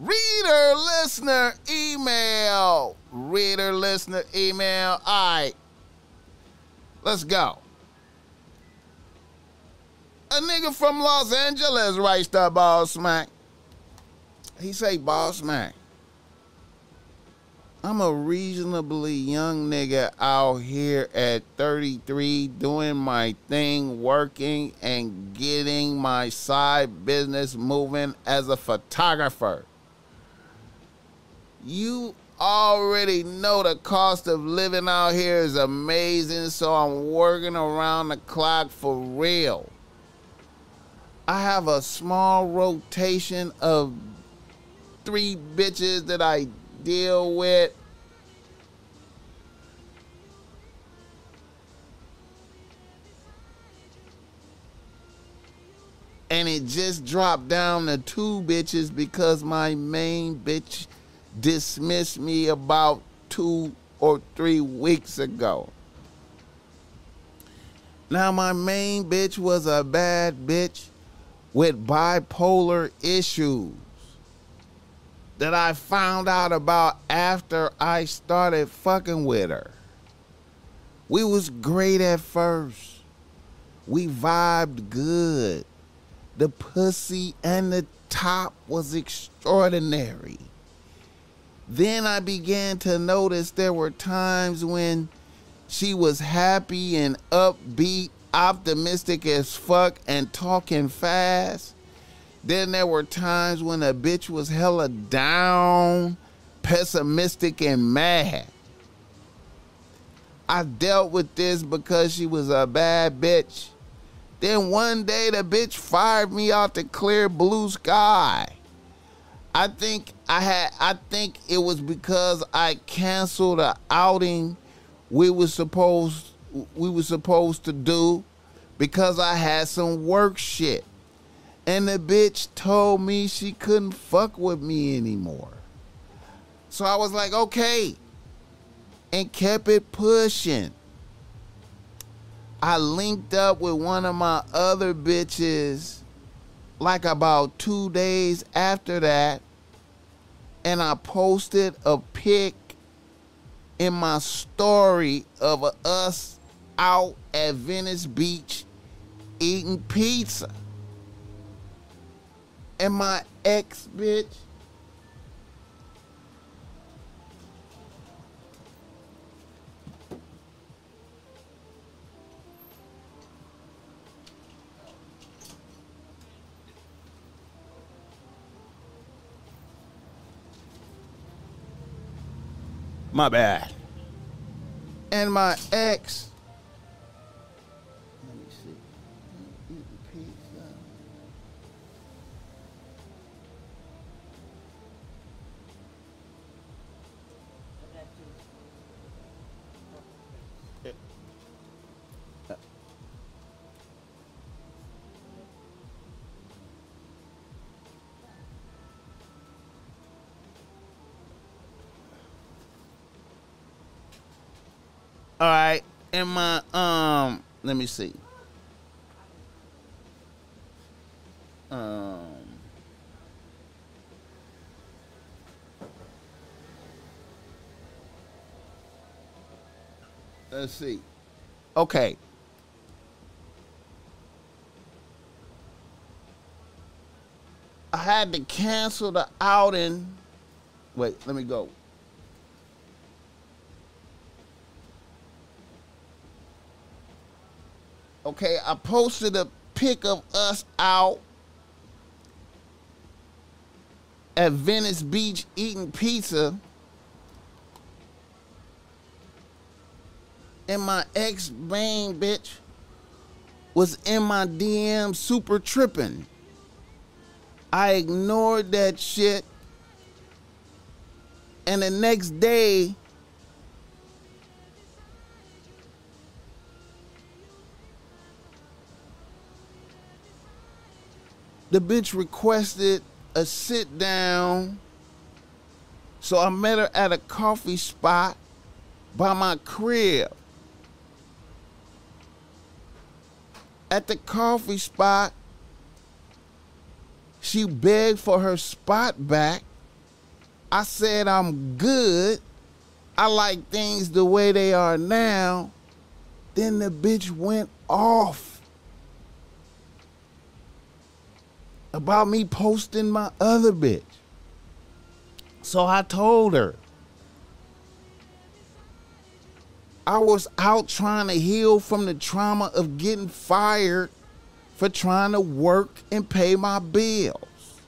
Reader listener email. Reader listener email. All right. Let's go. A nigga from Los Angeles writes to Boss Smack. He say, Boss Smack. I'm a reasonably young nigga out here at 33 doing my thing, working and getting my side business moving as a photographer. You already know the cost of living out here is amazing, so I'm working around the clock for real. I have a small rotation of three bitches that I deal with. And it just dropped down to two bitches because my main bitch dismissed me about two or three weeks ago. Now, my main bitch was a bad bitch with bipolar issues that I found out about after I started fucking with her. We was great at first. We vibed good. The pussy and the top was extraordinary. Then I began to notice there were times when she was happy and upbeat, optimistic as fuck, and talking fast. Then there were times when a bitch was hella down, pessimistic, and mad. I dealt with this because she was a bad bitch. Then one day the bitch fired me out the clear blue sky. I think I had I think it was because I canceled a outing we were supposed we were supposed to do because I had some work shit. And the bitch told me she couldn't fuck with me anymore. So I was like, okay. And kept it pushing. I linked up with one of my other bitches like about two days after that. And I posted a pic in my story of us out at Venice Beach eating pizza and my ex bitch. My bad. And my ex All right, and my um, let me see. Um, let's see. Okay. I had to cancel the outing. Wait, let me go. Okay, I posted a pic of us out at Venice Beach eating pizza. And my ex main bitch was in my DM super tripping. I ignored that shit. And the next day, the bitch requested a sit down. So I met her at a coffee spot by my crib. At the coffee spot, she begged for her spot back I said I'm good. I like things the way they are now. Then the bitch went off about me posting my other bitch. So I told her I was out trying to heal from the trauma of getting fired for trying to work and pay my bills.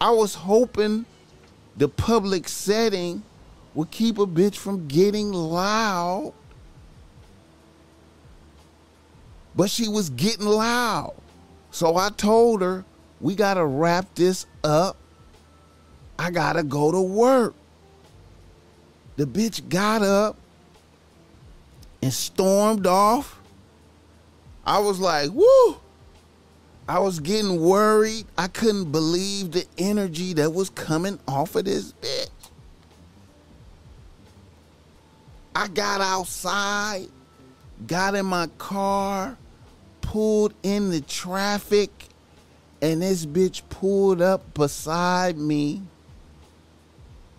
I was hoping the public setting would keep a bitch from getting loud. But she was getting loud. So I told her, we got to wrap this up. I got to go to work. The bitch got up and stormed off. I was like, woo. I was getting worried. I couldn't believe the energy that was coming off of this bitch. I got outside, got in my car, pulled in the traffic, and this bitch pulled up beside me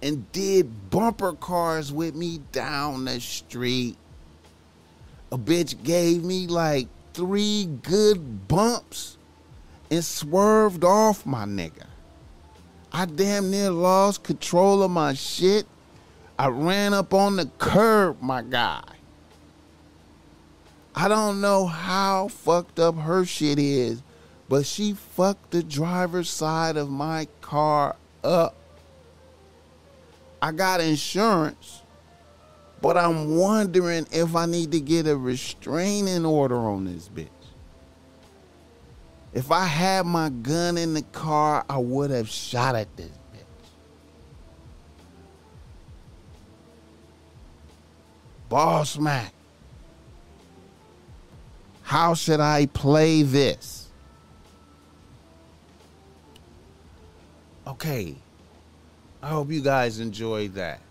and did bumper cars with me down the street. A bitch gave me like three good bumps and swerved off my nigga. I damn near lost control of my shit. I ran up on the curb, my guy. I don't know how fucked up her shit is, but she fucked the driver's side of my car up. I got insurance, but I'm wondering if I need to get a restraining order on this bitch. If I had my gun in the car, I would have shot at this bitch. Boss Mac, how should I play this? Okay. I hope you guys enjoyed that.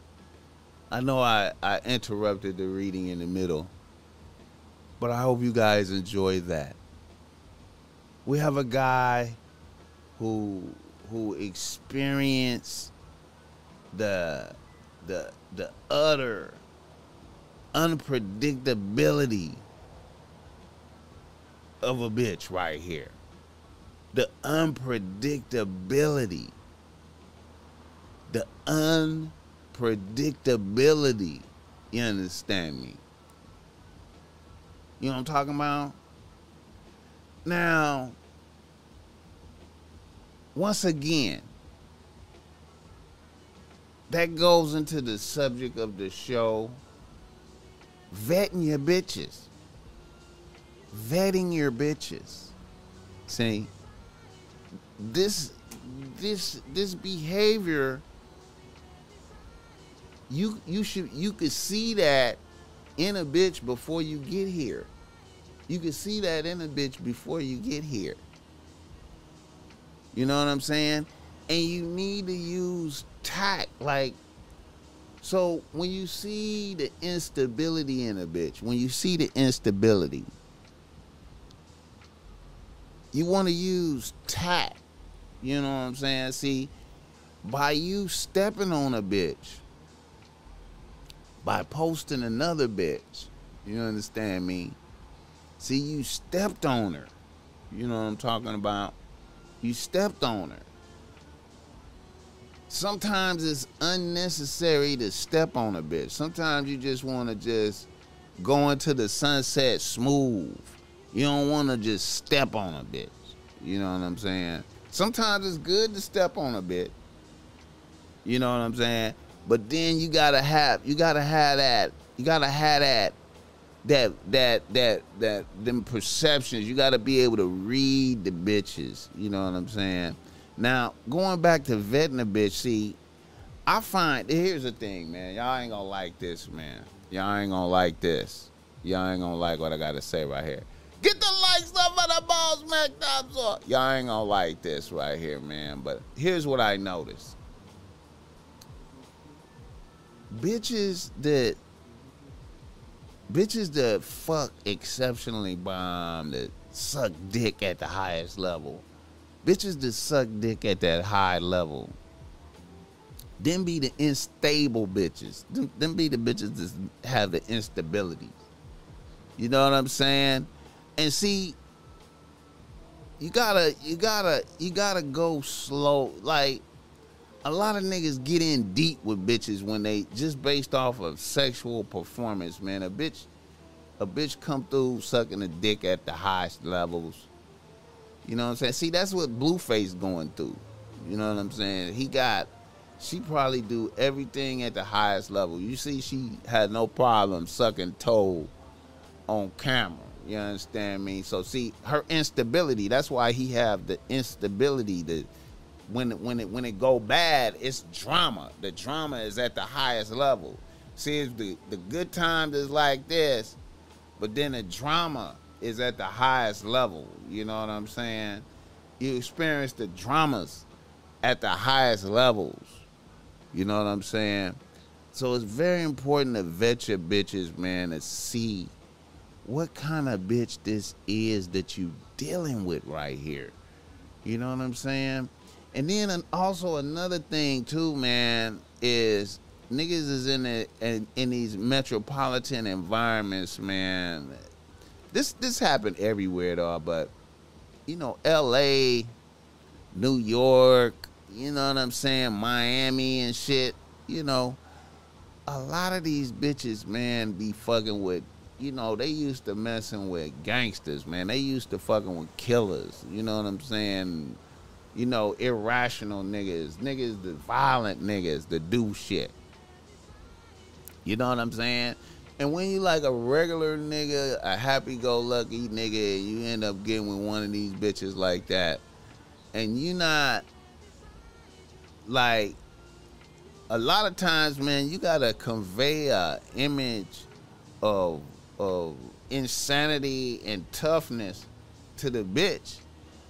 I know I, I interrupted the reading in the middle, but I hope you guys enjoyed that we have a guy who who experienced the the the utter unpredictability of a bitch right here. The unpredictability. The unpredictability. You understand me? You know what I'm talking about? Now, once again, that goes into the subject of the show vetting your bitches. Vetting your bitches. See, this this this behavior you you should you could see that in a bitch before you get here. You could see that in a bitch before you get here. You know what I'm saying? And you need to use tact. Like, so when you see the instability in a bitch, when you see the instability, you want to use tact. You know what I'm saying? See, by you stepping on a bitch, by posting another bitch, you understand me? See, you stepped on her. You know what I'm talking about? You stepped on her. Sometimes it's unnecessary to step on a bitch. Sometimes you just want to just go into the sunset smooth. You don't want to just step on a bitch. You know what I'm saying? Sometimes it's good to step on a bitch. You know what I'm saying? But then you gotta have you gotta have that you gotta have that that that that that them perceptions. You got to be able to read the bitches. You know what I'm saying? Now going back to vetting a bitch. See, I find here's the thing, man. Y'all ain't gonna like this, man. Y'all ain't gonna like this. Y'all ain't gonna like what I gotta say right here. Get the likes up on the balls. Thumbs up. Y'all ain't gonna like this right here, man. But here's what I noticed. Bitches that bitches that fuck exceptionally bomb that suck dick at the highest level bitches that suck dick at that high level Them be the unstable bitches. Them be the bitches that have the instability. You know what I'm saying? And see, you gotta, you gotta, you gotta go slow. Like a lot of niggas get in deep with bitches when they just based off of sexual performance. Man, a bitch, a bitch come through sucking a dick at the highest levels. You know what I'm saying? See, that's what Blueface going through. You know what I'm saying? He got she probably do everything at the highest level. You see, she had no problem sucking toe on camera. You understand me? So see her instability. That's why he have the instability. The when when it when it go bad, it's drama. The drama is at the highest level. See, the the good times is like this, but then the drama is at the highest level. You know what I'm saying? You experience the dramas at the highest levels. You know what I'm saying? So it's very important to vet your bitches, man, to see what kind of bitch this is that you dealing with right here. You know what I'm saying? And then also another thing too, man, is niggas is in the in, in these metropolitan environments, man. This this happened everywhere though, but you know, L.A., New York, you know what I'm saying, Miami and shit, you know, a lot of these bitches, man, be fucking with, you know, they used to messing with gangsters, man. They used to fucking with killers, you know what I'm saying? You know, irrational niggas, niggas, the violent niggas that do shit. You know what I'm saying? And when you like a regular nigga, a happy-go-lucky nigga, you end up getting with one of these bitches like that, and you not like a lot of times, man, you gotta convey a image of of insanity and toughness to the bitch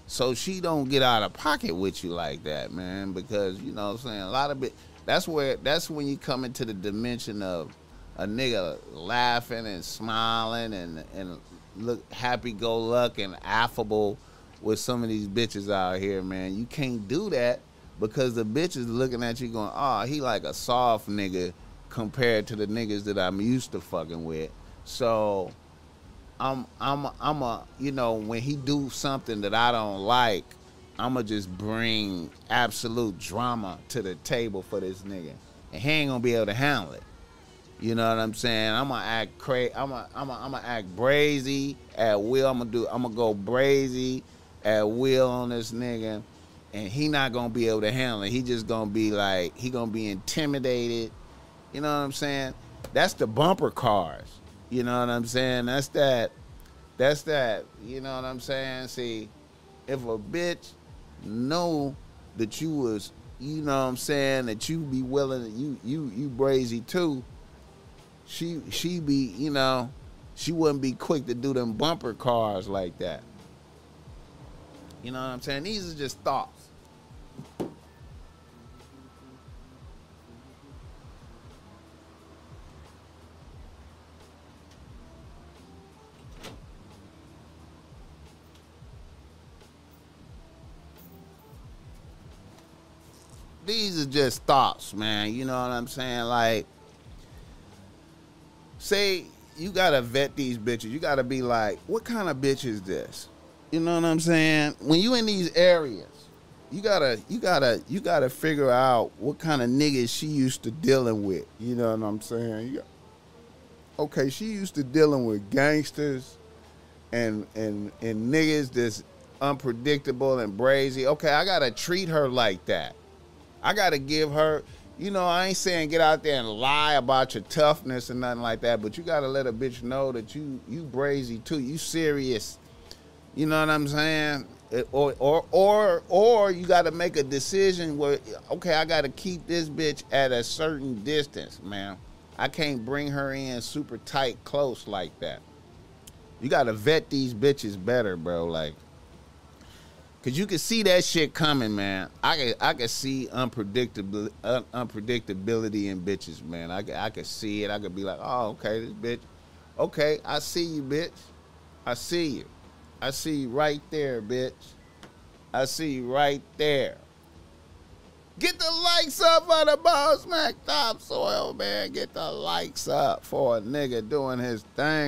so she don't get out of pocket with you like that, man. Because you know what I'm saying, a lot of it that's where that's when you come into the dimension of a nigga laughing and smiling and and look happy go luck and affable with some of these bitches out here, man. You can't do that because the bitch is looking at you going, oh, he like a soft nigga compared to the niggas that I'm used to fucking with. So I'm I'm I'm a you know when he do something that I don't like, I'ma just bring absolute drama to the table for this nigga, and he ain't gonna be able to handle it. You know what I'm saying? I'm gonna act crazy. I'm gonna I'm gonna I'm gonna act brazy at will. I'm gonna do. I'm gonna go brazy at will on this nigga and he not gonna be able to handle it. He just gonna be like he gonna be intimidated. You know what I'm saying? That's the bumper cars. You know what I'm saying? That's that. That's that. You know what I'm saying? See, if a bitch know that you was, you know what I'm saying, that you be willing, you you you brazy too. She she be, you know, she wouldn't be quick to do them bumper cars like that. You know what I'm saying? These are just thoughts. These are just thoughts, man. You know what I'm saying? Like, say you gotta vet these bitches. You gotta be like, what kind of bitch is this? You know what I'm saying? When you in these areas, you gotta you gotta you gotta figure out what kind of niggas she used to dealing with. You know what I'm saying? Got, okay, she used to dealing with gangsters and and and niggas that's unpredictable and brazy. Okay, I gotta treat her like that. I gotta give her. You know, I ain't saying get out there and lie about your toughness and nothing like that, but you gotta let a bitch know that you you brazy too. You serious. You know what I'm saying? or or or or you got to make a decision where okay, I got to keep this bitch at a certain distance, man. I can't bring her in super tight close like that. You got to vet these bitches better, bro. Like, cause you can see that shit coming, man. I can I can see unpredictable uh, unpredictability in bitches, man. I I can see it. I could be like, oh, okay, this bitch. Okay, I see you, bitch. I see you. I see you right there, bitch. I see you right there. Get the likes up for the Ball Smack Topsoil, man. Get the likes up for a nigga doing his thing.